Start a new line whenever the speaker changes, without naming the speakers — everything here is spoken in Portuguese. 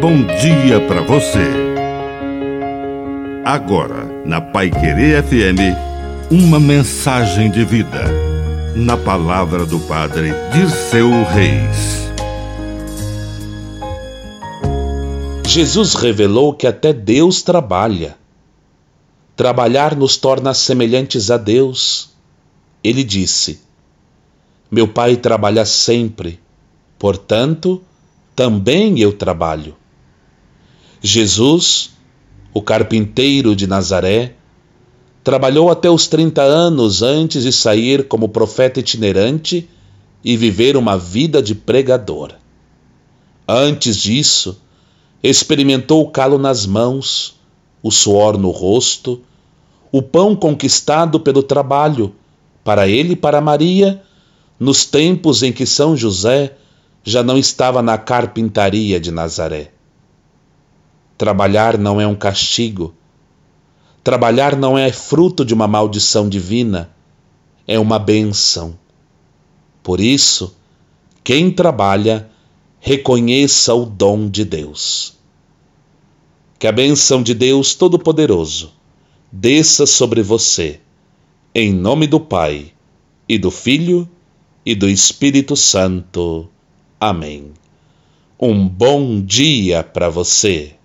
bom dia para você. Agora, na Pai Querer FM, uma mensagem de vida. Na palavra do Padre Dirceu Reis.
Jesus revelou que até Deus trabalha. Trabalhar nos torna semelhantes a Deus. Ele disse: Meu Pai trabalha sempre, portanto, também eu trabalho. Jesus, o carpinteiro de Nazaré, trabalhou até os 30 anos antes de sair como profeta itinerante e viver uma vida de pregador. Antes disso, experimentou o calo nas mãos, o suor no rosto, o pão conquistado pelo trabalho, para ele e para Maria, nos tempos em que São José já não estava na carpintaria de Nazaré. Trabalhar não é um castigo. Trabalhar não é fruto de uma maldição divina, é uma benção. Por isso, quem trabalha, reconheça o dom de Deus. Que a benção de Deus Todo-Poderoso desça sobre você, em nome do Pai, e do Filho, e do Espírito Santo. Amém. Um bom dia para você.